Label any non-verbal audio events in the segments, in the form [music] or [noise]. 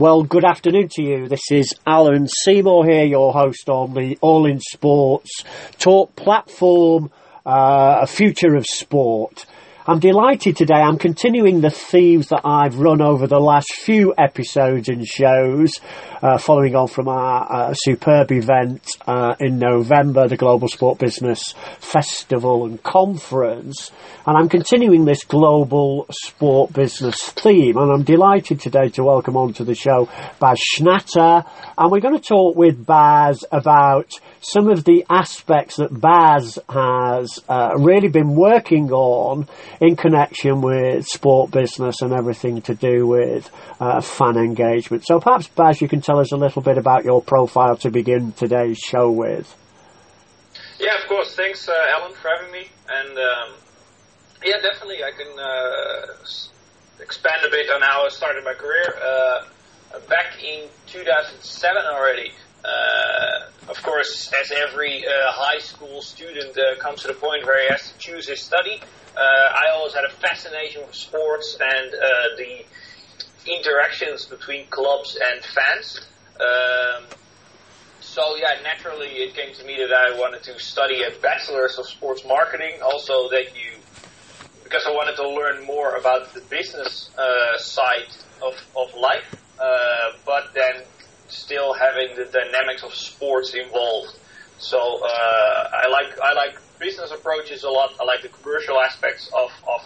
Well, good afternoon to you. This is Alan Seymour here, your host on the All in Sports talk platform, uh, a future of sport. I'm delighted today. I'm continuing the themes that I've run over the last few episodes and shows, uh, following on from our uh, superb event uh, in November, the Global Sport Business Festival and Conference. And I'm continuing this global sport business theme. And I'm delighted today to welcome onto the show Bas Schnater. And we're going to talk with Bas about some of the aspects that Bas has uh, really been working on in connection with sport business and everything to do with uh, fan engagement. So perhaps, Bas, you can tell us a little bit about your profile to begin today's show with. Yeah, of course. Thanks, uh, Alan, for having me. And um, yeah, definitely, I can uh, expand a bit on how I started my career. Uh, back in 2007 already, uh, of course, as every uh, high school student uh, comes to the point where he has to choose his study, uh, I always had a fascination with sports and uh, the interactions between clubs and fans. Um, so yeah, naturally it came to me that I wanted to study a bachelor's of sports marketing. Also that you, because I wanted to learn more about the business uh, side of of life, but then still having the dynamics of sports involved. So uh, I like I like business approaches a lot. I like the commercial aspects of, of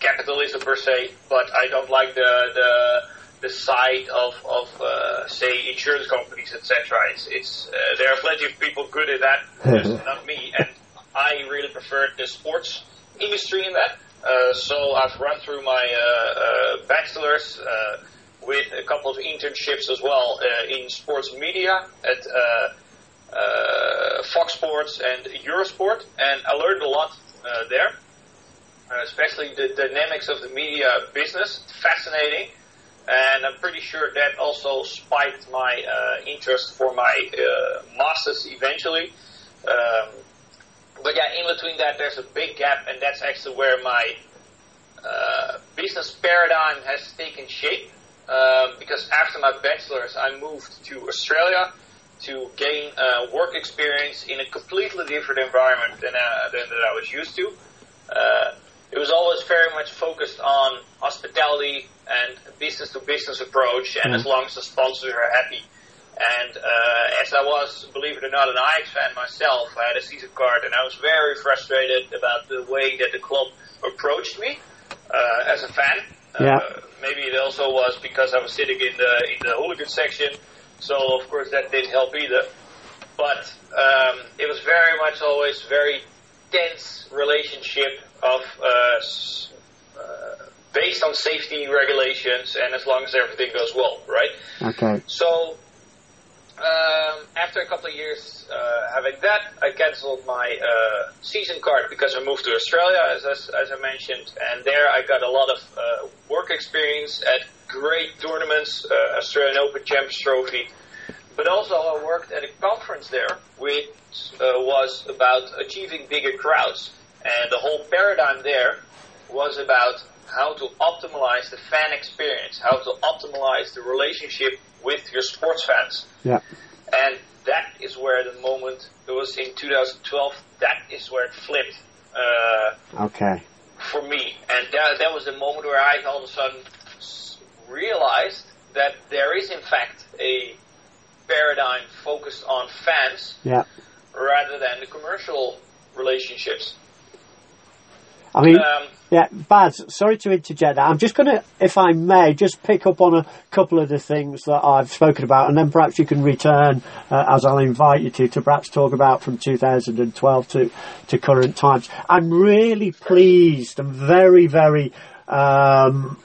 capitalism per se, but I don't like the the the side of of uh, say insurance companies, etc. It's it's uh, there are plenty of people good at that, [laughs] just not me, and I really prefer the sports industry in that. Uh, so I've run through my uh, uh, bachelor's with a couple of internships as well uh, in sports media at uh, uh, Fox Sports and Eurosport, and I learned a lot there, especially the dynamics of the media business. Fascinating. And I'm pretty sure that also spiked my interest for my masters eventually. Um, but yeah, in between that, there's a big gap, and that's actually where my uh, business paradigm has taken shape um, because after my bachelor's, I moved to Australia to gain uh, work experience in a completely different environment than, uh, than that I was used to. Uh, it was always very much focused on hospitality and business to business approach, and mm. as long as the sponsors are happy. And uh, as I was, believe it or not, an Ajax fan myself, I had a season card, and I was very frustrated about the way that the club approached me uh, as a fan. Yeah. Maybe it also was because I was sitting in the in the hooligan section, so of course that didn't help either. But um, it was very much always very tense relationship of uh, uh, based on safety regulations and as long as everything goes well, right? Okay. So um, after a couple of years uh, having that, I cancelled my uh, season card because I moved to Australia, as, as, as, I mentioned, and there I got a lot of uh, work experience at great tournaments, uh, Australian Open Champions Trophy, but also I worked at a conference there, which uh, was about achieving bigger crowds, and the whole paradigm there was about how to optimize the fan experience, how to optimize the relationship with your sports fans. Yeah. And that is where the moment, it was in 2012, that is where it flipped. Uh, okay. For me. And that, that was the moment where I all of a sudden realized that there is in fact a paradigm focused on fans yeah. rather than the commercial relationships. I mean, um, yeah, Bas, sorry to interject that. I'm just going to, if I may, just pick up on a couple of the things that I've spoken about, and then perhaps you can return, uh, as I'll invite you to, to perhaps talk about from 2012 to, to current times. I'm really pleased and very, very um,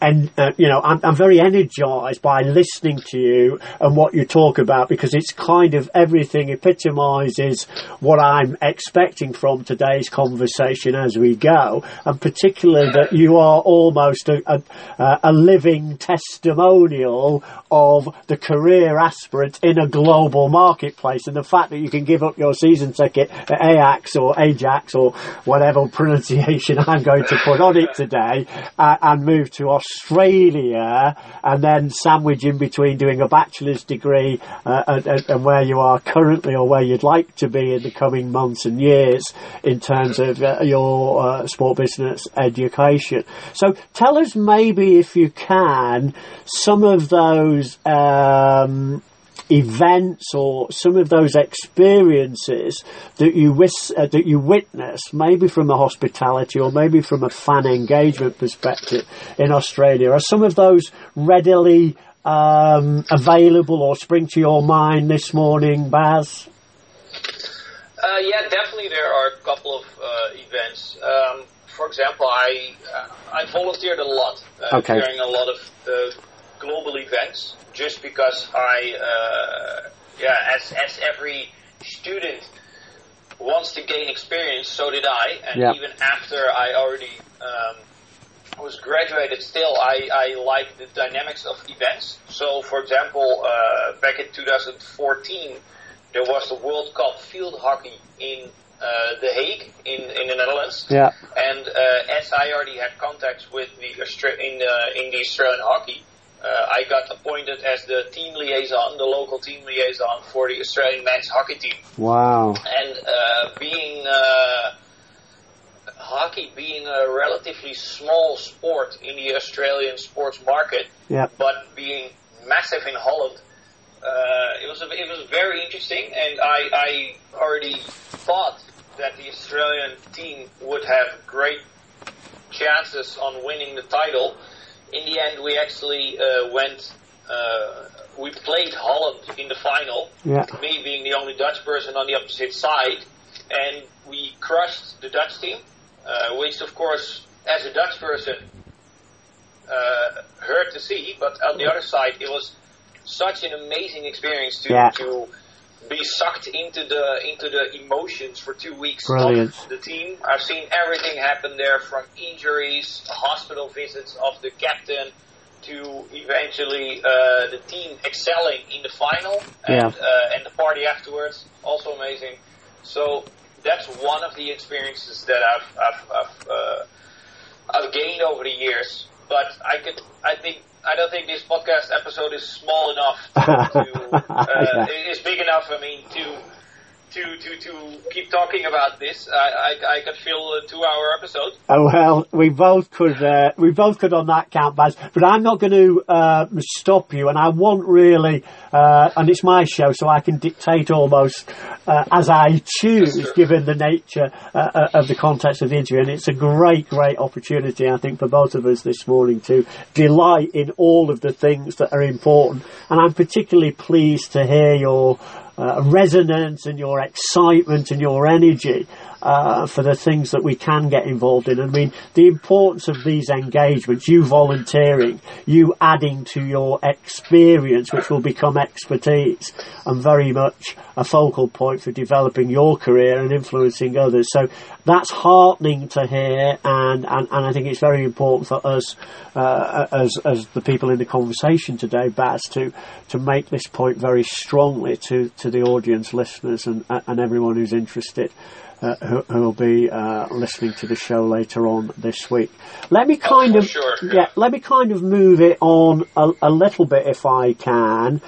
and uh, you know I'm, I'm, very energized by listening to you and what you talk about because it's kind of everything epitomizes what I'm expecting from today's conversation as we go and particularly that you are almost a, a, a living testimonial of the career aspirant in a global marketplace and the fact that you can give up your season ticket at Ajax or Ajax or whatever pronunciation [laughs] I'm going to put on it today uh, and move to Australia Australia and then sandwich in between doing a bachelor's degree uh, and, and, where you are currently or where you'd like to be in the coming months and years in terms of uh, your uh, sport business education. So tell us maybe if you can some of those um, events or some of those experiences that you wish, uh, that you witness, maybe from a hospitality or maybe from a fan engagement perspective in Australia, are some of those readily um, available or spring to your mind this morning, Bas? Uh, yeah, definitely. There are a couple of uh, events. Um, for example, I uh, I volunteered a lot uh, okay. during a lot of uh, global events just because I, uh, yeah, as, as every student wants to gain experience, so did I. And yeah. even after I already um, was graduated, still I, I like the dynamics of events. So, for example, uh, back in 2014, there was the World Cup field hockey in uh, The Hague in, in the Netherlands. Yeah. And uh, as I already had contacts with the Austra- in, uh, in the Australian hockey, I got appointed as the team liaison, the local team liaison for the Australian men's hockey team. Wow. And uh, being uh, hockey being a relatively small sport in the Australian sports market, yep. but being massive in Holland, uh, it was a, it was very interesting, and I, I already thought that the Australian team would have great chances on winning the title in the end, we actually uh, went. Uh, we played Holland in the final. Yeah. Me being the only Dutch person on the opposite side, and we crushed the Dutch team, uh, which of course, as a Dutch person, uh, hurt to see. But on the other side, it was such an amazing experience to yeah. to be sucked into the into the emotions for two weeks Brilliant. of the team. I've seen everything happen there, from injuries, hospital visits of the captain, to eventually uh, the team excelling in the final and yeah. uh, and the party afterwards. Also amazing. So that's one of the experiences that I've I've I've, uh, I've gained over the years. But I could I think I don't think this podcast episode is small enough to, to [laughs] uh, yeah. is big enough. I mean to to to to keep talking about this. I I, I could fill a two-hour episode. Oh well, we both could. Uh, we both could on that count, Bas. But I'm not going to uh, stop you, and I want really. Uh, and it's my show, so I can dictate almost uh, as I choose, given the nature uh, of the context of the interview. And it's a great, great opportunity, I think, for both of us this morning to delight in all of the things that are important. And I'm particularly pleased to hear your uh, resonance and your excitement and your energy uh, for the things that we can get involved in. I mean, the importance of these engagements, you volunteering, you adding to your experience, which will become expertise, and very much a focal point for developing your career and influencing others. So that's heartening to hear, and, and, and I think it's very important for us uh, as as the people in the conversation today, Bas, to to make this point very strongly to, to the audience, listeners, and and everyone who's interested uh, who will be uh, listening to the show later on this week. Let me kind oh, of sure, yeah. yeah. let me kind of move it on a, a little bit if I can.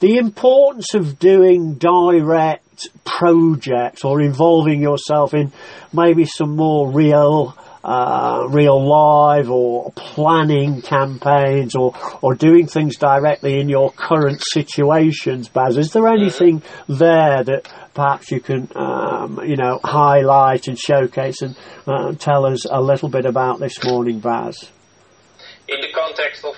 The importance of doing direct projects or involving yourself in maybe some more real uh, real live or planning campaigns or, or doing things directly in your current situations, Bas. Is there anything there that perhaps you can, um, you know, highlight and showcase and uh, tell us a little bit about this morning, Bas? In the context of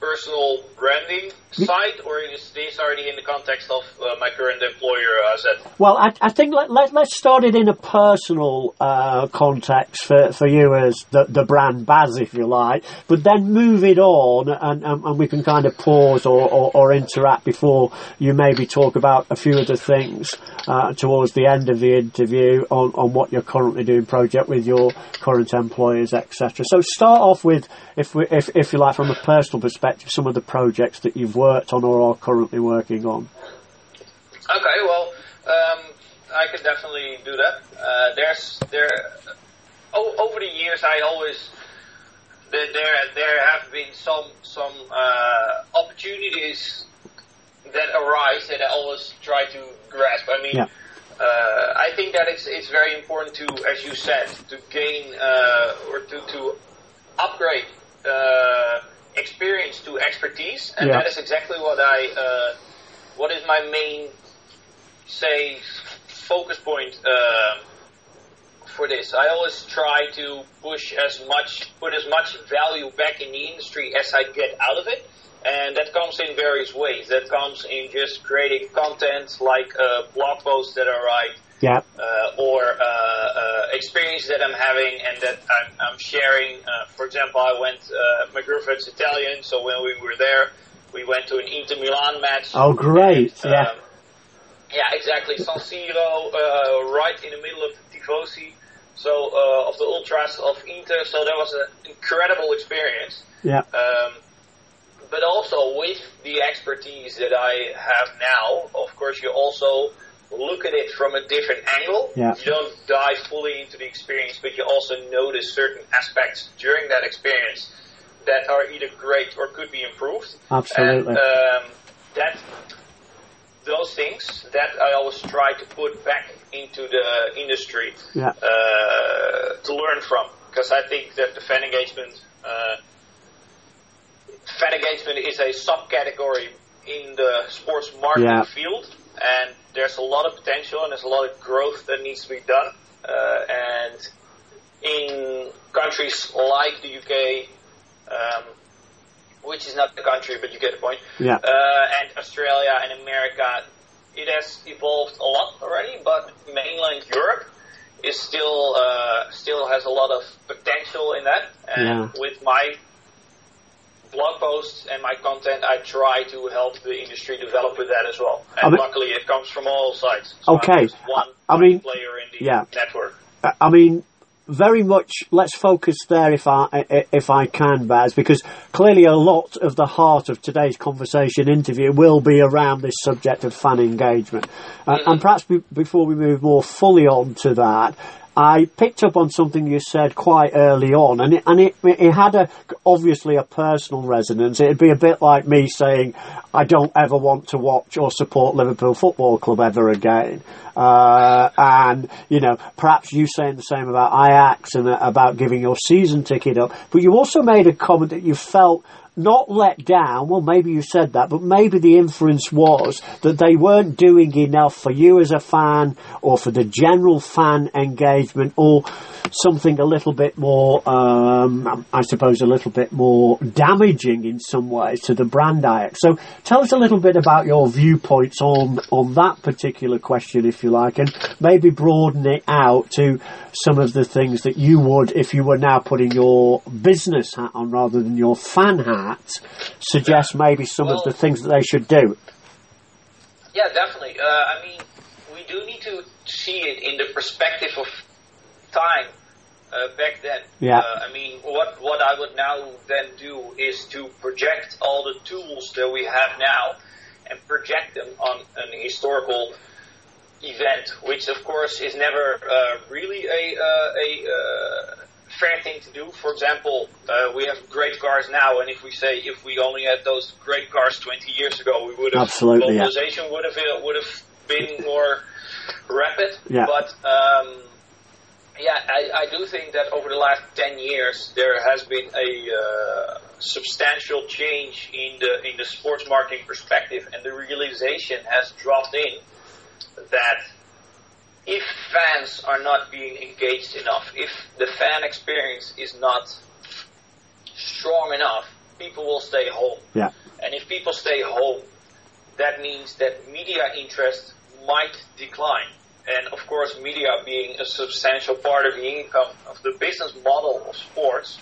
personal branding side, or is this already in the context of uh, my current employer, uh? Well, I, I think let, let, let's start it in a personal uh, context for, for you as the, the brand Bas, if you like, but then move it on and, and, and we can kind of pause or, or, or, interact before you maybe talk about a few of the things uh, towards the end of the interview on, on what you're currently doing project with your current employers, etc. So start off with, if, we, if, if you like, from a personal perspective, some of the projects that you've worked on or are currently working on. Okay, well, um, I can definitely do that. Uh, there's there o- over the years, I always there there, there have been some some uh, opportunities that arise that I always try to grasp. I mean. Yeah. Uh, I think that it's it's very important to, as you said, to gain uh, or to to upgrade uh, experience to expertise, and Yeah. that is exactly what I uh, what is my main say focus point uh, for this. I always try to push as much, put as much value back in the industry as I get out of it. And that comes in various ways. That comes in just creating content like uh, blog posts that I write, Yeah. uh, or uh, uh, experience that I'm having and that I'm, I'm sharing. Uh, for example, I went, uh, girlfriend's Italian, so when we were there, we went to an Inter Milan match. Oh, great. Yeah. Um, yeah, exactly. San Siro, uh, right in the middle of the Tifosi, so uh, of the ultras of Inter. So that was an incredible experience. Yeah. Um, but also with the expertise that I have now, of course, you also look at it from a different angle. Yeah. You don't dive fully into the experience, but you also notice certain aspects during that experience that are either great or could be improved. Absolutely. And, um, that those things that I always try to put back into the industry Yeah. uh, to learn from, because I think that the fan engagement uh, fan engagement is a subcategory in the sports marketing Yeah. field, and there's a lot of potential and there's a lot of growth that needs to be done. Uh, and in countries like the UK, um, which is not the country, but you get the point, Yeah. uh, and Australia and America, it has evolved a lot already, but mainland Europe is still uh, still has a lot of potential in that. And Yeah. with my blog posts and my content, I try to help the industry develop with that as well. And I mean- luckily, it comes from all sides. So Okay. just one, I mean, player in the yeah. network. I- mean, very much. Let's focus there, if I if I can, Bas, because clearly a lot of the heart of today's conversation interview will be around this subject of fan engagement. Uh, And perhaps be, before we move more fully on to that. I picked up on something you said quite early on, and it, and it, it had a obviously a personal resonance. It'd be a bit like me saying, "I don't ever want to watch or support Liverpool Football Club ever again." Uh, and you know, perhaps you saying the same about Ajax and uh, about giving your season ticket up. But you also made a comment that you felt not let down. Well, maybe you said that, but maybe the inference was that they weren't doing enough for you as a fan or for the general fan engagement or something a little bit more, um, I suppose, a little bit more damaging in some ways to the brand Ajax. So tell us a little bit about your viewpoints on, on that particular question, if you like, and maybe broaden it out to some of the things that you would, if you were now putting your business hat on rather than your fan hat, suggest maybe some of the things that they should do. Yeah, definitely. Uh, I mean, we do need to see it in the perspective of time uh, back then. Yeah. Uh, I mean, what what I would now then do is to project all the tools that we have now and project them on an historical event, which of course is never uh, really a uh, a uh, fair thing to do. For example, uh, we have great cars now, and if we say if we only had those great cars 20 years ago, we would have Absolutely, yeah. globalization would have uh, would have been more rapid. Yeah. But um, yeah, I, I do think that over the last 10 years there has been a uh, substantial change in the in the sports marketing perspective, and the realization has dropped in that if fans are not being engaged enough, if the fan experience is not strong enough, people will stay home. Yeah. And if people stay home, that means that media interest might decline. And of course, media being a substantial part of the income of the business model of sports,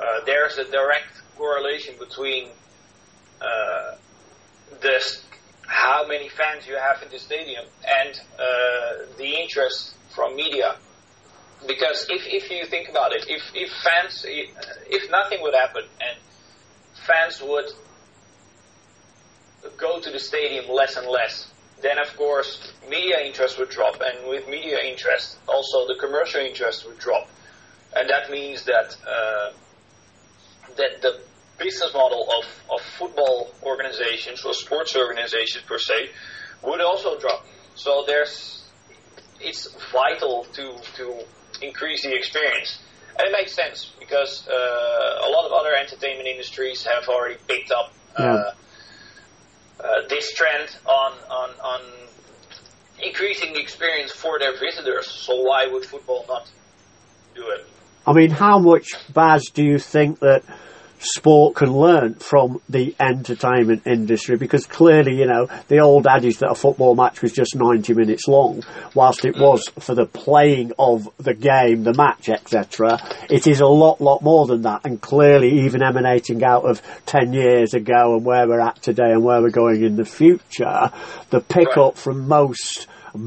uh, there's a direct correlation between uh, this, how many fans you have in the stadium and uh, the interest from media. Because if, if you think about it, if, if fans, if nothing would happen and fans would go to the stadium less and less, then of course media interest would drop, and with media interest, also the commercial interest would drop, and that means that uh, that the business model of, of football organizations or sports organizations per se would also drop. So there's it's vital to to increase the experience. And it makes sense because uh, a lot of other entertainment industries have already picked up uh, Yeah. uh, this trend on, on on increasing the experience for their visitors. So why would football not do it? I mean, how much, Bas, do you think that sport can learn from the entertainment industry? Because clearly, you know, the old adage that a football match was just 90 minutes long, whilst it was for the playing of the game, the match, etc., it is a lot, lot more than that. And clearly, even emanating out of 10 years ago and where we're at today and where we're going in the future, the pickup from most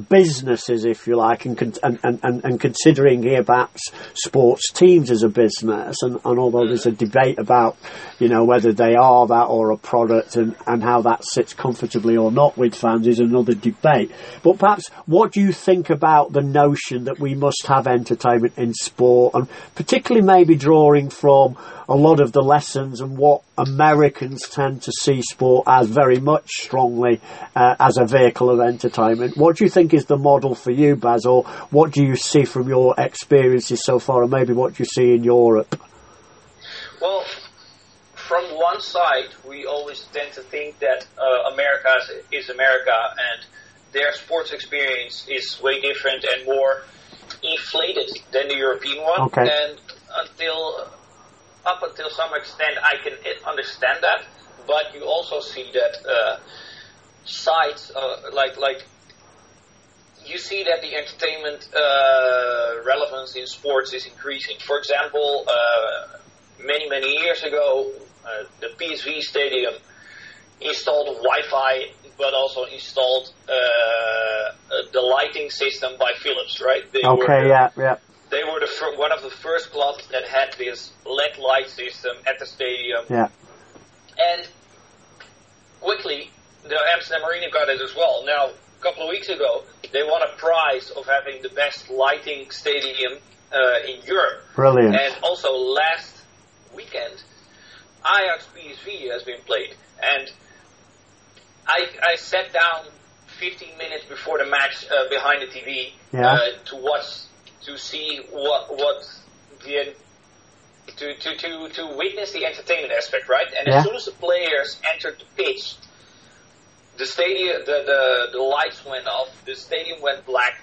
businesses, if you like, and, con- and, and, and, and considering here perhaps sports teams as a business, and, and although there's a debate about, you know, whether they are that or a product and, and how that sits comfortably or not with fans is another debate. But perhaps what do you think about the notion that we must have entertainment in sport, and particularly maybe drawing from a lot of the lessons and what Americans tend to see sport as very much strongly uh, as a vehicle of entertainment. What do you think is the model for you, Bas, or what do you see from your experiences so far, and maybe what you see in Europe? Well, from one side, we always tend to think that uh, America is, America and their sports experience is way different and more inflated than the European one. Okay. And until up until some extent, I can understand that. But you also see that uh, sides uh, like like you see that the entertainment uh, relevance in sports is increasing. For example, uh, many many years ago, uh, the PSV Stadium installed Wi-Fi, but also installed uh, the lighting system by Philips. Right? They Okay, the- yeah, yeah, They were the fir- one of the first clubs that had this LED light system at the stadium, yeah. and quickly the Amsterdam Arena got it as well. Now, couple of weeks ago, they won a prize of having the best lighting stadium uh, in Europe. Brilliant. And also last weekend, Ajax PSV has been played, and I I sat down 15 minutes before the match uh, behind the TV Yeah. uh, to watch to see what what the to, to, to, to witness the entertainment aspect, right? And Yeah. as soon as the players entered the pitch, the stadium, the, the, the lights went off, the stadium went black,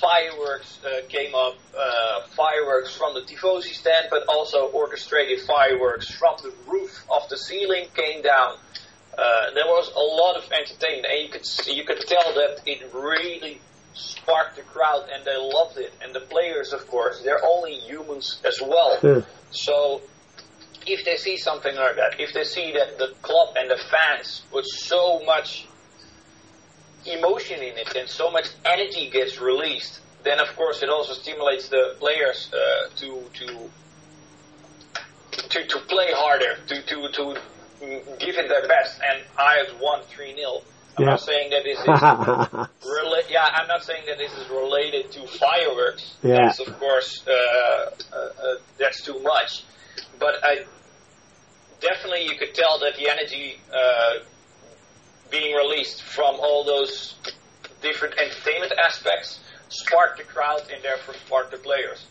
fireworks uh, came up, uh, fireworks from the Tifosi stand, but also orchestrated fireworks from the roof of the ceiling came down. Uh, there was a lot of entertainment, and you could see, you could tell that it really sparked the crowd, and they loved it. And the players, of course, they're only humans as well. Yeah. So if they see something like that, if they see that the club and the fans put so much emotion in it and so much energy gets released, then of course it also stimulates the players uh, to to to to play harder, to to to give it their best. And Ajax won three 0 I'm Yeah. not saying that this is [laughs] Rela- yeah, I'm not saying that this is related to fireworks. Yeah. That's of course uh, uh, uh, that's too much. But I definitely you could tell that the energy uh, being released from all those different entertainment aspects sparked the crowd and therefore sparked the players.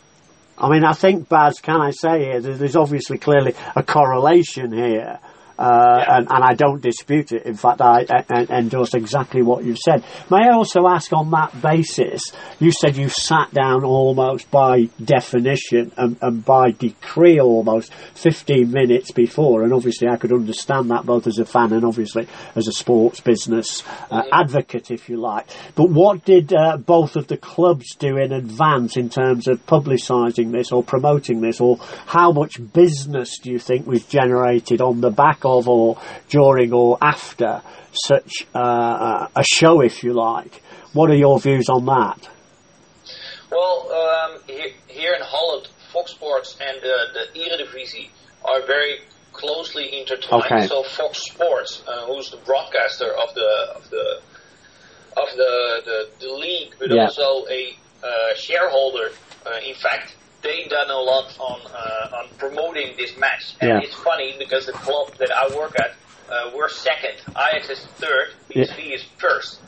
I mean, I think, Bas, can I say here, there's obviously clearly a correlation here. Uh, and, and I don't dispute it. In fact, I, I, I endorse exactly what you've said. May I also ask on that basis, you said you sat down almost by definition and, and by decree almost 15 minutes before, and obviously I could understand that both as a fan and obviously as a sports business uh, advocate, if you like. But what did uh, both of the clubs do in advance in terms of publicising this or promoting this, or how much business do you think was generated on the back of, or during, or after such uh, a show, if you like? What are your views on that? Well, um, here, here in Holland, Fox Sports and uh, the Eredivisie are very closely intertwined. Okay. So Fox Sports, uh, who's the broadcaster of the of the of the the, the league, but Yeah. also a uh, shareholder, uh, in fact, they done a lot on uh, on promoting this match, and Yeah. it's funny because the club that I work at, uh, we're second, Ajax is third, PSV is first.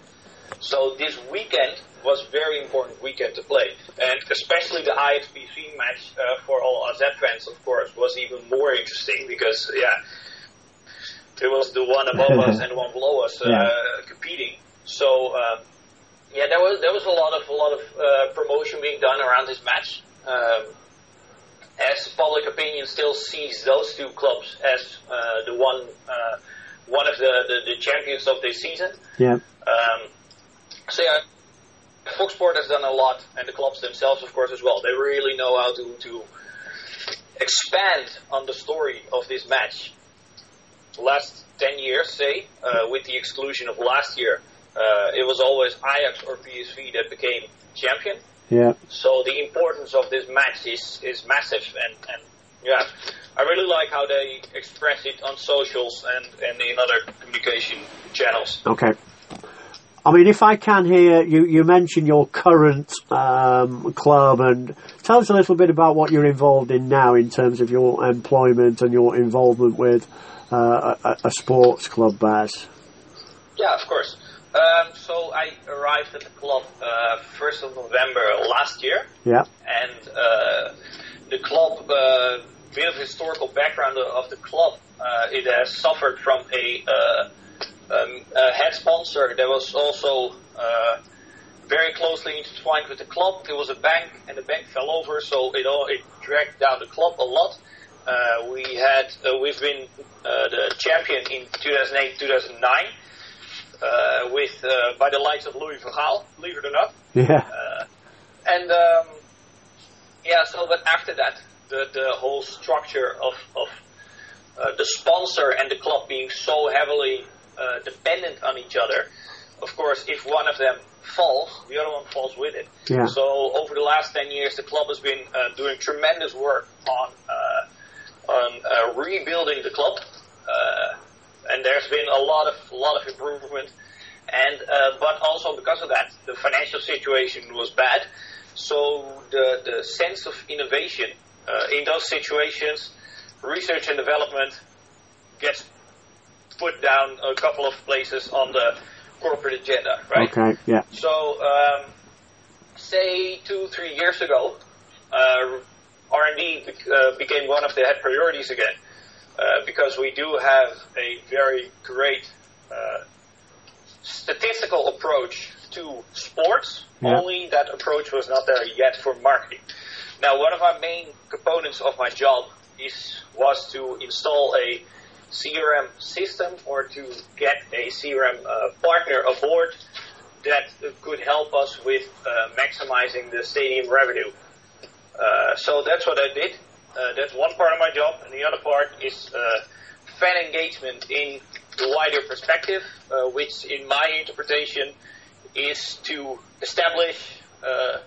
So this weekend was very important weekend to play, and especially the Ajax PSV match uh, for all AZ fans, of course, was even more interesting because yeah, it was the one above us [laughs] and the one below us uh, Yeah. competing. So. Um, yeah, there was there was a lot of a lot of uh, promotion being done around this match. Um, as public opinion still sees those two clubs as uh, the one uh, one of the, the, the champions of this season. Yeah. Um, so yeah, Fox Sport has done a lot, and the clubs themselves, of course, as well. They really know how to to expand on the story of this match. Last ten years, say, uh, with the exclusion of last year, uh, it was always Ajax or PSV that became champion. Yeah. So the importance of this match is, is massive, and, and yeah, I really like how they express it on socials and, and in other communication channels. Okay. I mean, if I can hear you, you mention your current um, club and tell us a little bit about what you're involved in now in terms of your employment and your involvement with uh, a, a sports club, Bas. Yeah, of course. Um, so I arrived at the club uh, 1st of November last year, Yeah. and uh, the club, uh, bit of historical background of the club, uh, it has suffered from a, uh, um, a head sponsor that was also uh, very closely intertwined with the club. It was a bank, and the bank fell over, so it all it dragged down the club a lot. Uh, we had uh, we've been uh, the champion in 2008 2009 uh, with uh, by the likes of Louis van Gaal, believe it or not. Yeah. Uh, and um, yeah, so but after that, the the whole structure of of uh, the sponsor and the club being so heavily uh, dependent on each other. Of course, if one of them falls, the other one falls with it. Yeah. So over the last ten years, the club has been uh, doing tremendous work on uh, on uh, rebuilding the club, uh, and there's been a lot of a lot of improvement. And uh, but also because of that, the financial situation was bad. So the the sense of innovation uh, in those situations, research and development gets put down a couple of places on the corporate agenda, right? Okay. Yeah. So, um, say two, three years ago, uh, R&D bec- uh, became one of the head priorities again, uh, because we do have a very great uh, statistical approach to sports. Yeah. Only that approach was not there yet for marketing. Now, one of our main components of my job is was to install a CRM system or to get a CRM uh, partner aboard that could help us with uh, maximizing the stadium revenue. Uh, so that's what I did. Uh, that's one part of my job, and the other part is uh, fan engagement in the wider perspective, uh, which, in my interpretation, is to establish uh,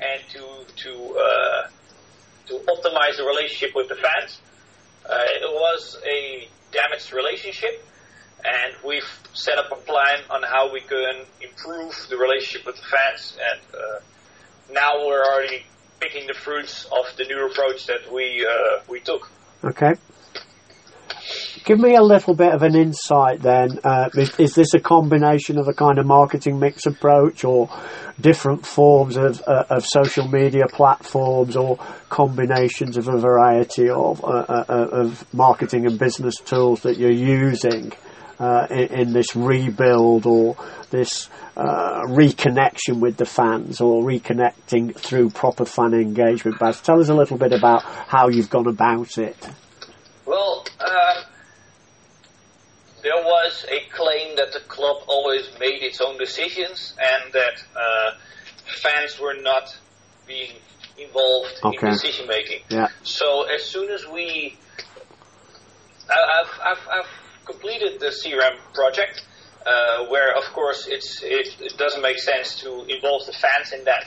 and to to to optimize the relationship with the fans. It was a damaged relationship, and we've set up a plan on how we can improve the relationship with the fans. And uh, now we're already picking the fruits of the new approach that we uh, we took. Okay. Give me a little bit of an insight then. Uh, is, is this a combination of a kind of marketing mix approach or different forms of, uh, of social media platforms or combinations of a variety of, uh, uh, uh, of marketing and business tools that you're using uh, in, in this rebuild or this uh, reconnection with the fans or reconnecting through proper fan engagement? Bas, tell us a little bit about how you've gone about it. Well, um, there was a claim that the club always made its own decisions and that uh, fans were not being involved Okay. in decision making. Yeah. So as soon as we, I've, I've, I've completed the CRM project, uh, where of course it's it, it doesn't make sense to involve the fans in that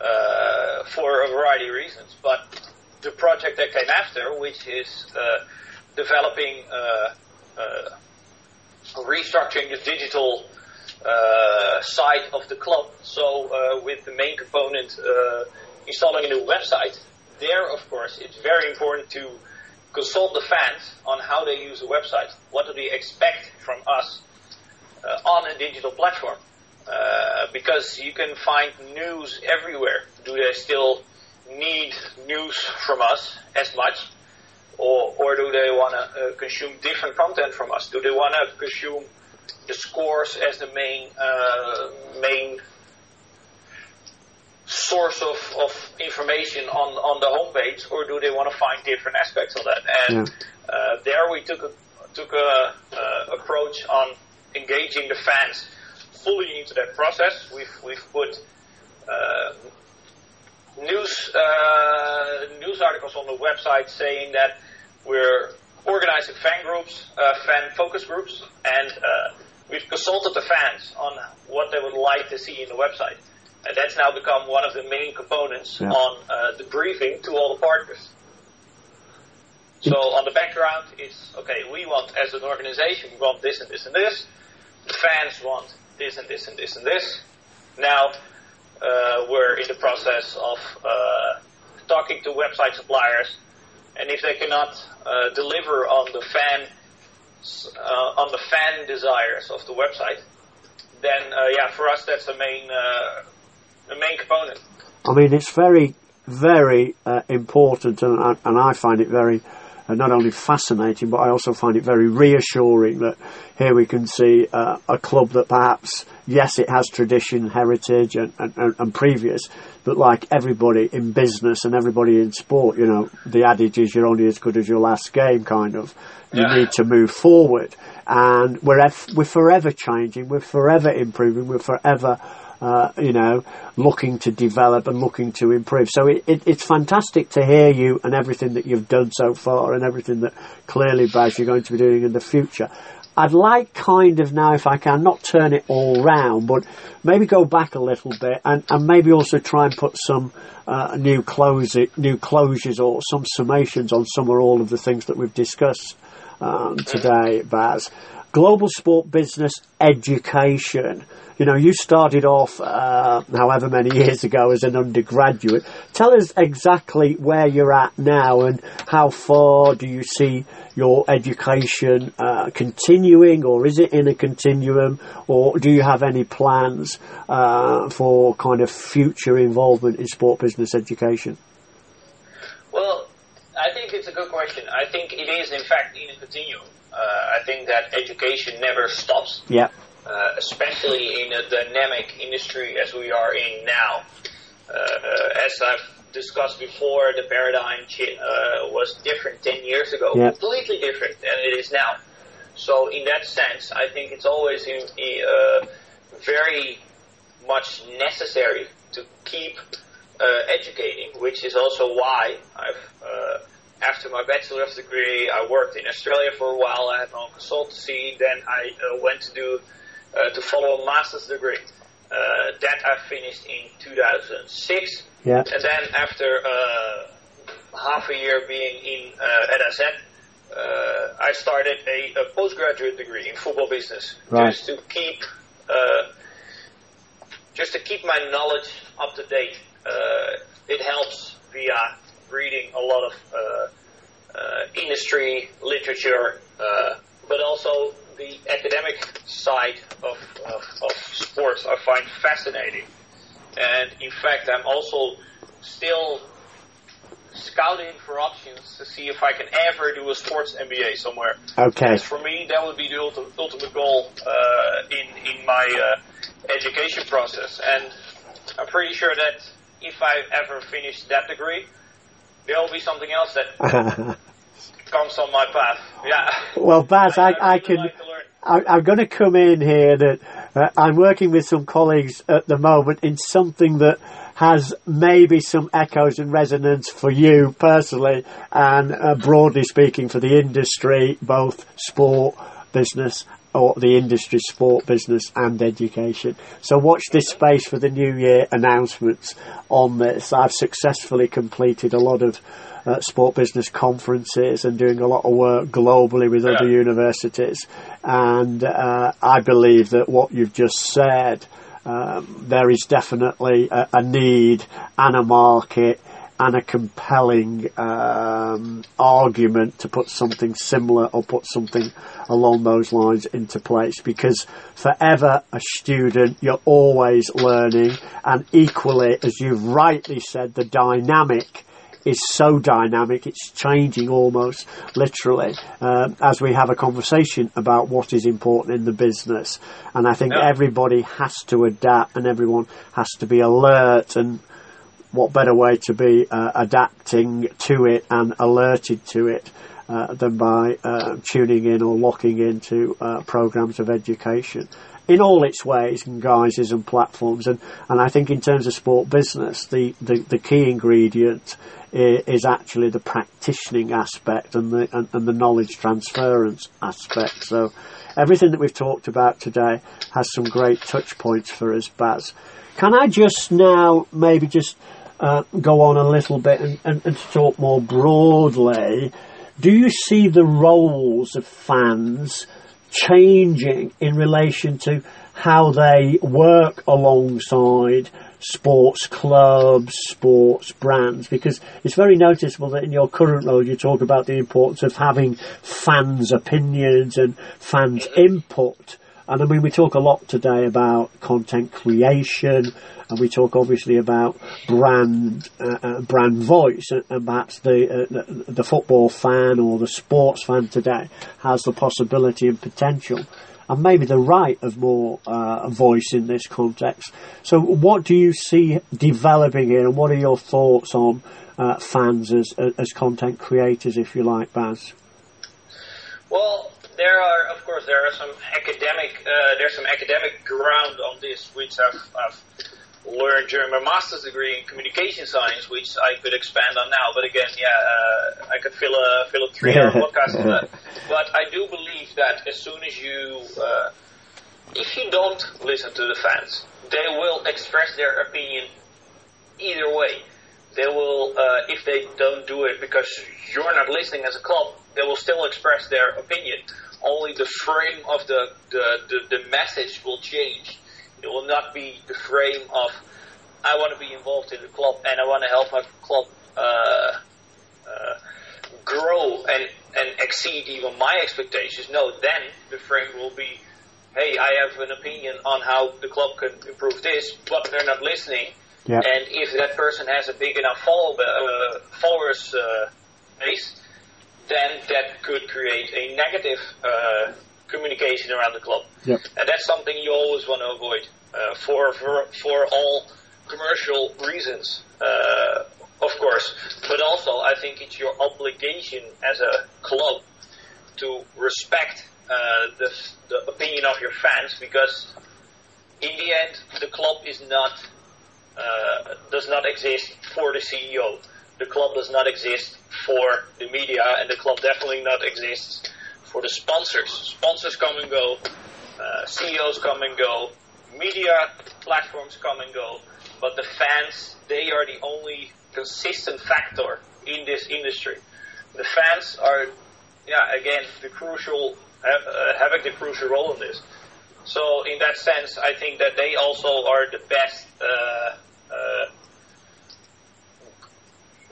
uh, for a variety of reasons. But the project that came after, which is uh, developing, uh, uh, restructuring the digital uh, side of the club. So with the main component installing a new website, there, of course, it's very important to consult the fans on how they use the website. What do they expect from us uh, on a digital platform? Uh, because you can find news everywhere. Do they still need news from us as much? Or, or do they want to uh, consume different content from us? Do they want to consume the scores as the main uh, main source of, of information on, on the homepage, or do they want to find different aspects of that? And yeah. uh, there we took a took a uh, approach on engaging the fans fully into that process. We've we've put uh, news uh, news articles on the website saying that we're organizing fan groups, uh, fan focus groups, and uh, we've consulted the fans on what they would like to see in the website. And that's now become one of the main components yeah. on uh, the briefing to all the partners. So on the background, it's okay. We want, as an organization, we want this and this and this. The fans want this and this and this and this. Now uh, we're in the process of uh, talking to website suppliers, and if they cannot uh, deliver on the fan uh, on the fan desires of the website, then uh, yeah, for us that's the main the main component. I mean, it's very, very uh, important, and, and I find it very uh, not only fascinating, but I also find it very reassuring that here we can see uh, a club that perhaps, yes, it has tradition, heritage, and, and, and, previous, but like everybody in business and everybody in sport, you know, the adage is you're only as good as your last game, kind of. You yeah. need to move forward, and we're we're forever changing, we're forever improving, we're forever uh, you know, looking to develop and looking to improve. So it, it, it's fantastic to hear you and everything that you've done so far and everything that clearly, Bas, you're going to be doing in the future. I'd like kind of now, if I can, not turn it all round, but maybe go back a little bit and, and maybe also try and put some uh, new close new closures or some summations on some or all of the things that we've discussed um, today, Bas. Global sport business education you know, you started off uh, however many years ago as an undergraduate. Tell us exactly where you're at now and how far do you see your education uh, continuing, or is it in a continuum, or do you have any plans uh, for kind of future involvement in sport business education? Well, I think it's a good question. I think it is, in fact, in a continuum. Uh, I think that education never stops. Yeah uh, especially in a dynamic industry as we are in now. Uh, as I've discussed before, the paradigm uh, was different 10 years ago, yeah. completely different than it is now. So, in that sense, I think it's always in, uh, very much necessary to keep uh, educating, which is also why I've uh, after my bachelor's degree, I worked in Australia for a while. I had my own consultancy. Then I uh, went to do uh, to follow a master's degree. Uh, that I finished in 2006. Yeah. And then after uh, half a year being in at AZ, uh, I started a, a, postgraduate degree in football business right. just to keep uh, just to keep my knowledge up to date. Uh, it helps via reading a lot of industry literature, but also the academic side of, of, of sports I find fascinating. And in fact, I'm also still scouting for options to see if I can ever do a sports MBA somewhere. Okay. For me, that would be the ultimate, ultimate goal uh, in in my uh, education process, and I'm pretty sure that if I ever finish that degree, there will be something else that [laughs] comes on my path. Yeah. Well, Bas, I, I, I can. Like I, am going to come in here that uh, I'm working with some colleagues at the moment in something that has maybe some echoes and resonance for you personally and uh, broadly speaking for the industry, both sport, business, or the industry, sport, business and education. So watch this space for the new year announcements on this. I've successfully completed a lot of uh, sport business conferences and doing a lot of work globally with yeah. other universities. And uh, I believe that what you've just said, um, there is definitely a, a, need and a market and a compelling um, argument to put something similar or put something along those lines into place because forever a student you're always learning and equally as you've rightly said the dynamic is so dynamic, it's changing almost literally uh, as we have a conversation about what is important in the business. And I think yeah. everybody has to adapt and everyone has to be alert and what better way to be uh, adapting to it and alerted to it uh, than by uh, tuning in or locking into uh, programs of education in all its ways and guises and platforms. And, and I think in terms of sport business, the, the, the key ingredient is, is, actually the practicing aspect and the, and, and the knowledge transference aspect. So everything that we've talked about today has some great touch points for us, Bas. Can I just now maybe just uh, go on a little bit and, and, and talk more broadly, do you see the roles of fans changing in relation to how they work alongside sports clubs, sports brands, because it's very noticeable that in your current role you talk about the importance of having fans' opinions and fans' input. And I mean, we talk a lot today about content creation, and we talk obviously about brand uh, uh, brand voice, and, and perhaps the, uh, the football fan or the sports fan today has the possibility and potential. And maybe the right of more uh, voice in this context. So, what do you see developing here, and what are your thoughts on uh, fans as as content creators, if you like, Bas? Well, there are, of course, there are some academic, uh, there's some academic ground on this, which I've, I've learned during my master's degree in communication science, which I could expand on now. But again, yeah, uh, I could fill a fill a three-hour [laughs] podcast on that. But I do believe that as soon as you, uh, if you don't listen to the fans, they will express their opinion either way. They will, uh, if they don't do it because you're not listening as a club, they will still express their opinion. Only the frame of the, the, the, the message will change it will not be the frame of I want to be involved in the club and I want to help my club uh, uh, grow and and exceed even my expectations. No, then the frame will be, hey, I have an opinion on how the club can improve this, but they're not listening. Yep. And if that person has a big enough follow, uh, followers uh, base, then that could create a negative uh, communication around the club. Yep. And that's something you always want to avoid uh, for, for, for all commercial reasons, uh, of course. But also, I think it's your obligation as a club to respect uh, the, the opinion of your fans because in the end, the club is not uh, does not exist for the CEO. The club does not exist for the media, and the club definitely not exists for the sponsors. Sponsors come and go, uh, CEOs come and go, media platforms come and go, but the fans, they are the only consistent factor in this industry. The fans are, yeah, again, the crucial, uh, having the crucial role in this. So in that sense, I think that they also are the best. Uh, uh,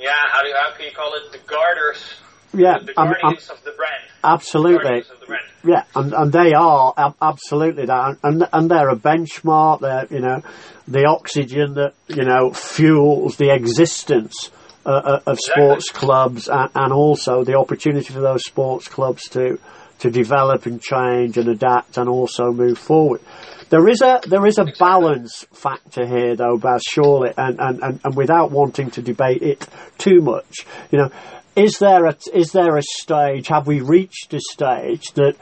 yeah, how, do, how can you call it? The garters. yeah, the guardians I'm, I'm, of the brand. Absolutely. The brand. Yeah, and, and they are absolutely that, and and they're a benchmark. They're you know the oxygen that you know fuels the existence uh, uh of exactly. sports clubs, and, and also the opportunity for those sports clubs to to develop and change and adapt, and also move forward. There is a there is a balance factor here, though, Bas. Surely, and, and, and, and without wanting to debate it too much, you know, is there a is there a stage? Have we reached a stage that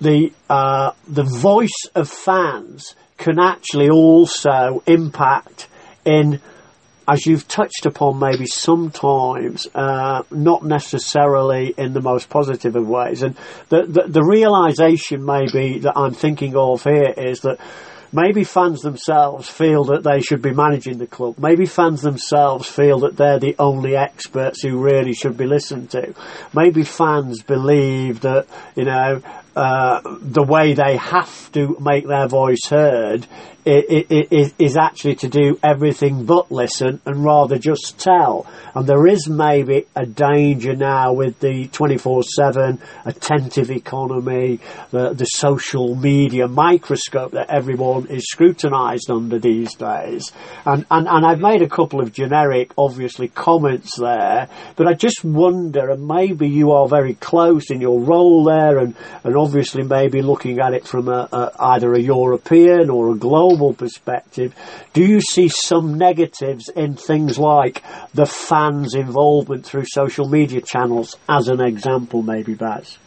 the uh, the voice of fans can actually also impact in, as you've touched upon, maybe sometimes uh, not necessarily in the most positive of ways, and the, the the realization maybe that I'm thinking of here is that Maybe fans themselves feel that they should be managing the club. Maybe fans themselves feel that they're the only experts who really should be listened to. Maybe fans believe that, you know, uh, the way they have to make their voice heard it is actually to do everything but listen and rather just tell. And there is maybe a danger now with the 24-7 attentive economy, the, the social media microscope that everyone is scrutinised under these days. And, and, and I've made a couple of generic, obviously, comments there, but I just wonder, and maybe you are very close in your role there and, and obviously maybe looking at it from a, a either a European or a global global perspective, do you see some negatives in things like the fans' involvement through social media channels, as an example, maybe, Bas?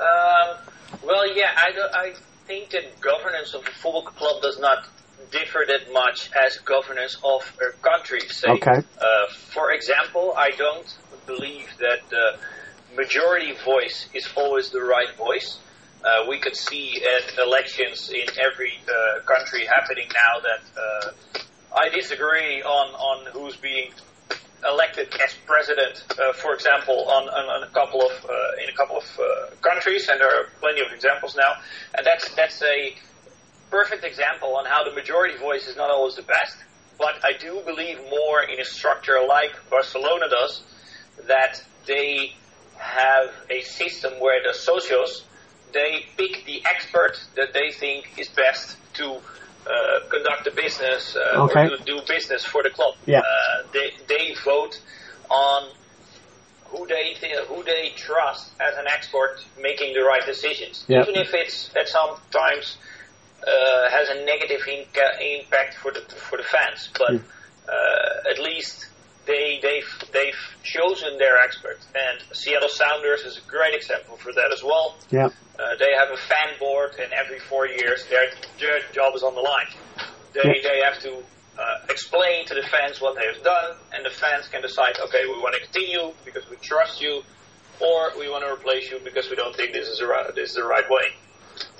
Um, well, yeah, I, I think that governance of a football club does not differ that much as governance of a country. Say, okay. Uh, for example, I don't believe that the majority voice is always the right voice. Uh, we could see at elections in every uh, country happening now that uh, I disagree on, on who's being elected as president, uh, for example, on, on, on, a couple of uh, in a couple of countries, and there are plenty of examples now. And that's that's a perfect example on how the majority voice is not always the best. But I do believe more in a structure like Barcelona does, that they have a system where the socios they pick the expert that they think is best to uh, conduct the business uh, okay. or to do business for the club. Yeah. Uh, they they vote on who they th- who they trust as an expert making the right decisions, yeah. even if it's at sometimes uh, has a negative inca- impact for the for the fans. But. Uh, at least they they've they've chosen their expert, and Seattle Sounders is a great example for that as well. Yeah. Uh, they have a fan board, and every four years their, their job is on the line. They Yeah. they have to uh, explain to the fans what they have done, and the fans can decide, okay, we want to continue because we trust you, or we want to replace you because we don't think this is the right, this is the right way.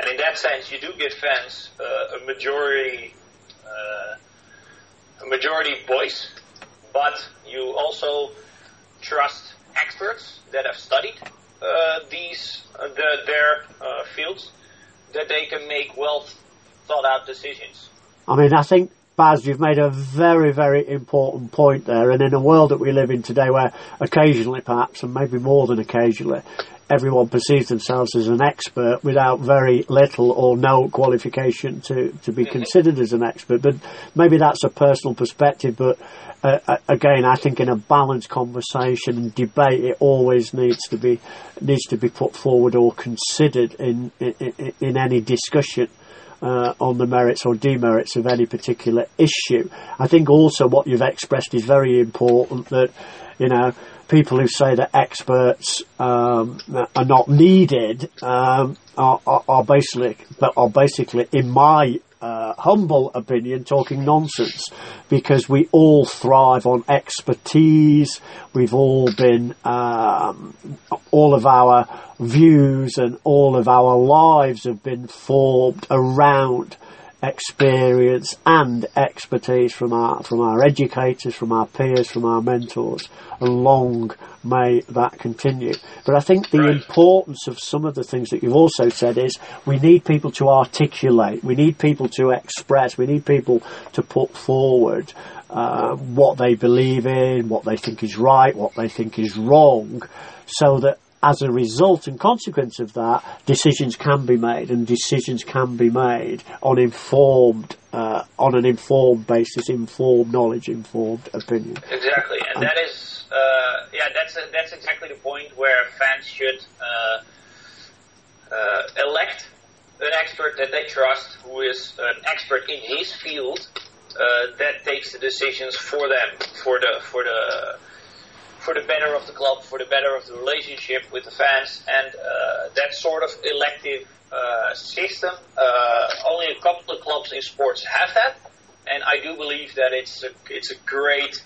And in that sense, you do give fans uh, a majority uh, a majority voice, but you also trust experts that have studied uh, these uh, the, their uh, fields that they can make well thought out decisions. I mean, I think, Bas, you've made a very, very important point there. And in a world that we live in today where occasionally, perhaps, and maybe more than occasionally, everyone perceives themselves as an expert without very little or no qualification to, to be considered as an expert. But maybe that's a personal perspective. But uh, again, I think in a balanced conversation and debate, it always needs to be needs to be put forward or considered in in, in any discussion. Uh, on the merits or demerits of any particular issue. I think also what you've expressed is very important that, you know, people who say that experts um, are not needed um, are, are, are, basically, are basically, in my uh, humble opinion, talking nonsense because we all thrive on expertise. We've all been, um, all of our views and all of our lives have been formed around experience and expertise from our from our educators, from our peers, from our mentors, and long may that continue. But I think the Right. importance of some of the things that you've also said is we need people to articulate, we need people to express, we need people to put forward uh, what they believe in, what they think is right, what they think is wrong, so that as a result and consequence of that, decisions can be made, and decisions can be made on informed, uh, on an informed basis, informed knowledge, informed opinion. Exactly, and that is, uh, yeah, that's that's exactly the point where fans should uh, uh, elect an expert that they trust, who is an expert in his field, uh, that takes the decisions for them, for the for the for the better of the club, for the better of the relationship with the fans, and uh, that sort of elective uh, system. Uh, only a couple of clubs in sports have that, and I do believe that it's a, it's a great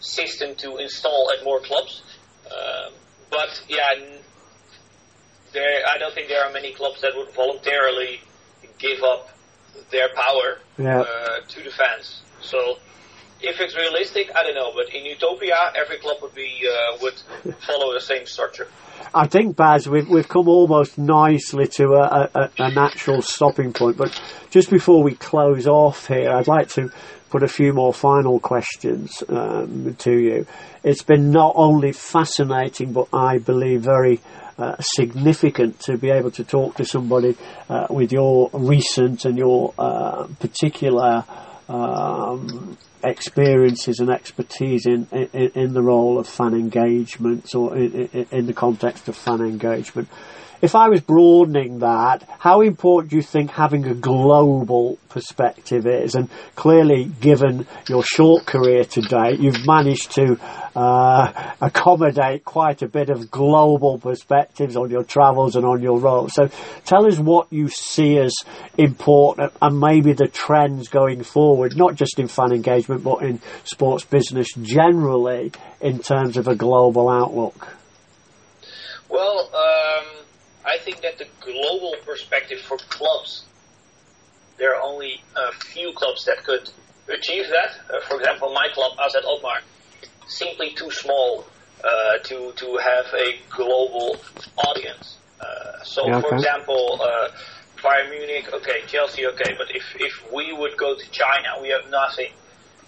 system to install at more clubs. Um, but yeah, there I don't think there are many clubs that would voluntarily give up their power Yeah. uh, to the fans. So if it's realistic, I don't know. But in utopia, every club would be uh, would [laughs] follow the same structure. I think, Bas, we've, we've come almost nicely to a, a, a natural stopping point. But just before we close off here, I'd like to put a few more final questions um, to you. It's been not only fascinating, but I believe very uh, significant to be able to talk to somebody uh, with your recent and your uh, particular um, experiences and expertise in, in, in the role of fan engagement or in, in the context of fan engagement if I was broadening that, how important do you think having a global perspective is? And clearly, given your short career to date, you've managed to uh, accommodate quite a bit of global perspectives on your travels and on your role. So, tell us what you see as important and maybe the trends going forward, not just in fan engagement, but in sports business generally, in terms of a global outlook. Well, um I think that the global perspective for clubs, there are only a few clubs that could achieve that. Uh, for example, my club, AZ Alkmaar, simply too small uh, to to have a global audience. Uh, so, yeah, okay. for example, uh, Bayern Munich, okay, Chelsea, okay, but if if we would go to China, we have nothing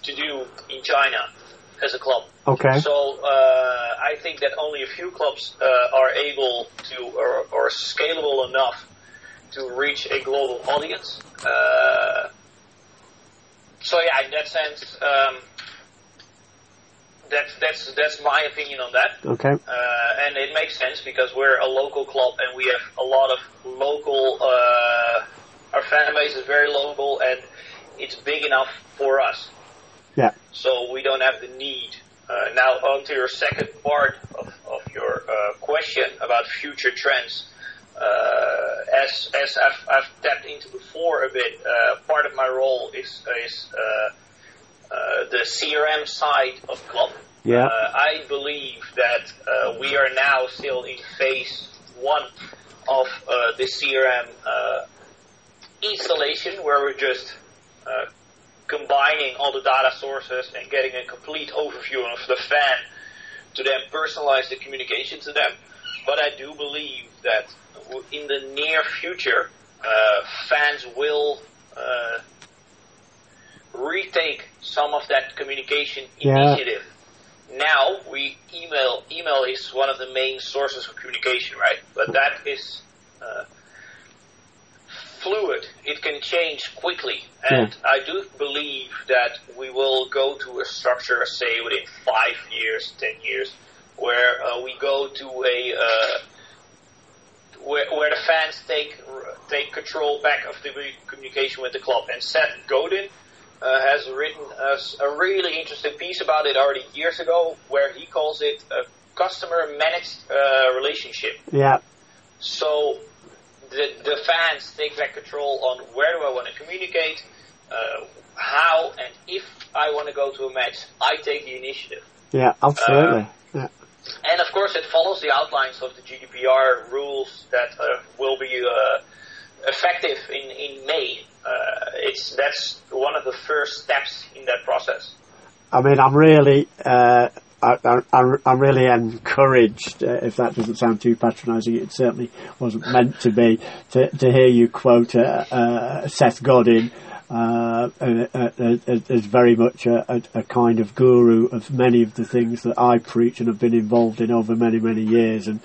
to do in China as a club. Okay. So uh, I think that only a few clubs uh, are able to or, or, scalable enough to reach a global audience. Uh, so yeah, in that sense, um, that's that's that's my opinion on that. Okay. Uh, and it makes sense because we're a local club and we have a lot of local. Uh, our fan base is very local and it's big enough for us. Yeah. So we don't have the need. Uh, now on to your second part of, of your uh, question about future trends. Uh, as as I've, I've, tapped into before a bit, uh, part of my role is is uh, uh, the CRM side of club. Yeah. I believe that we are now still in phase one of the CRM installation, where we're just combining all the data sources and getting a complete overview of the fan to then personalize the communication to them. But I do believe that in the near future, uh, fans will uh, retake some of that communication yeah. initiative. Now we email email is one of the main sources of communication, right? But that is uh, fluid. It can change quickly. And yeah. I do believe that we will go to a structure, say, within five years, ten years, where uh, we go to a uh, where, where the fans take take control back of the communication with the club. And Seth Godin uh, has written us a really interesting piece about it already years ago, where he calls it a customer managed uh, relationship. Yeah. So the, the fans take back control on where do I want to communicate, uh, how and if I want to go to a match, I take the initiative. Yeah, absolutely. Uh, yeah. And of course, it follows the outlines of the GDPR rules that uh, will be uh, effective in, in May. Uh, it's that's one of the first steps in that process. I mean, I'm really uh, I, am really encouraged, uh, if that doesn't sound too patronising, it certainly wasn't meant to be, to, to hear you quote uh, uh, Seth Godin uh, as very much a, a, kind of guru of many of the things that I preach and have been involved in over many, many years. And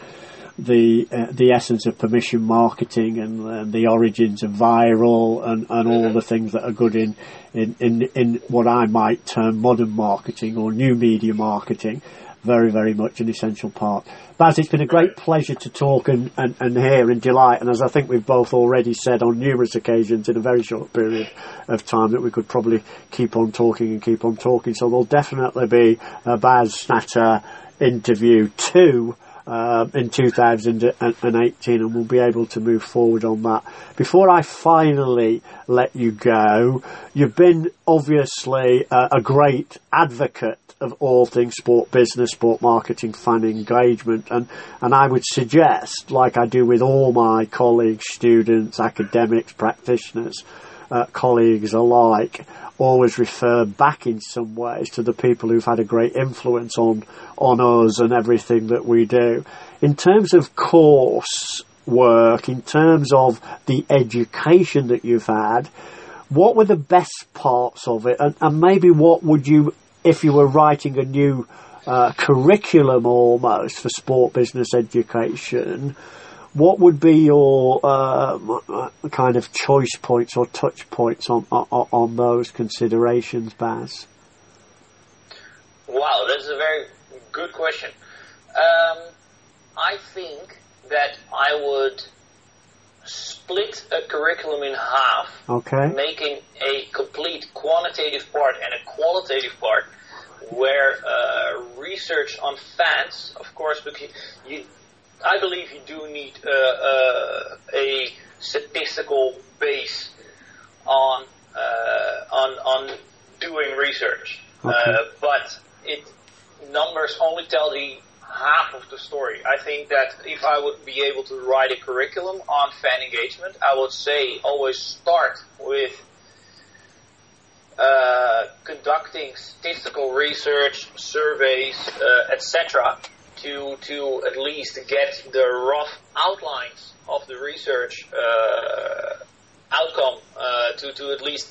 the uh, the essence of permission marketing and uh, the origins of viral and, and all the things that are good in, in, in, in what I might term modern marketing or new media marketing. Very, very much an essential part. Bas, it's been a great pleasure to talk and, and, and hear and delight. And as I think we've both already said on numerous occasions in a very short period of time, that we could probably keep on talking and keep on talking. So there'll definitely be a Bas Schnater interview two uh, in 2018 and we'll be able to move forward on that. Before I finally let you go, you've been obviously a, a great advocate of all things sport business, sport marketing, fan engagement, and, and I would suggest, like I do with all my colleagues, students, academics, practitioners, uh, colleagues alike always refer back in some ways to the people who've had a great influence on on us and everything that we do. In terms of course work, in terms of the education that you've had, what were the best parts of it, and, and maybe what would you, if you were writing a new uh, curriculum almost for sport business education, what would be your uh, kind of choice points or touch points on on, on those considerations, Bas? Wow, that's a very good question. Um, I think that I would split a curriculum in half, okay. making a complete quantitative part and a qualitative part, where uh, research on fans, of course, because you I believe you do need uh, uh, a statistical base on uh, on on doing research, okay. Uh, but it numbers only tell the half of the story. I think that if I would be able to write a curriculum on fan engagement, I would say always start with uh, conducting statistical research, surveys, uh, etc to to at least get the rough outlines of the research uh, outcome uh, to to at least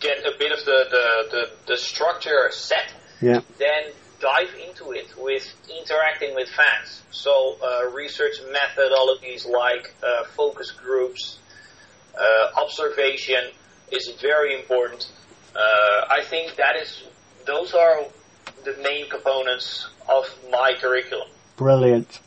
get a bit of the the, the, the structure set. Yeah. Then dive into it with interacting with fans. So uh, research methodologies like uh, focus groups, uh, observation is very important. Uh, I think that is those are the main components of my curriculum. Brilliant.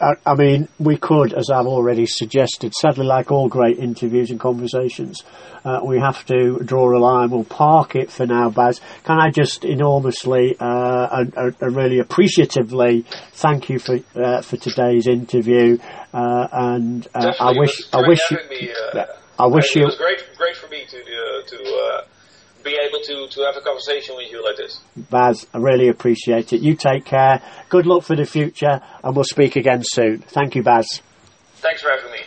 I, I, mean, we could, as I've already suggested, sadly, like all great interviews and conversations, uh, we have to draw a line. We'll park it for now, Bas. Can I just enormously uh, and, and, really appreciatively thank you for uh, for today's interview? Uh, and uh, I wish, I wish you, me, uh, I wish you. It was great, great for me to to be able to, to have a conversation with you like this. Bas, I really appreciate it. You take care. Good luck for the future, and we'll speak again soon. Thank you, Bas. Thanks for having me.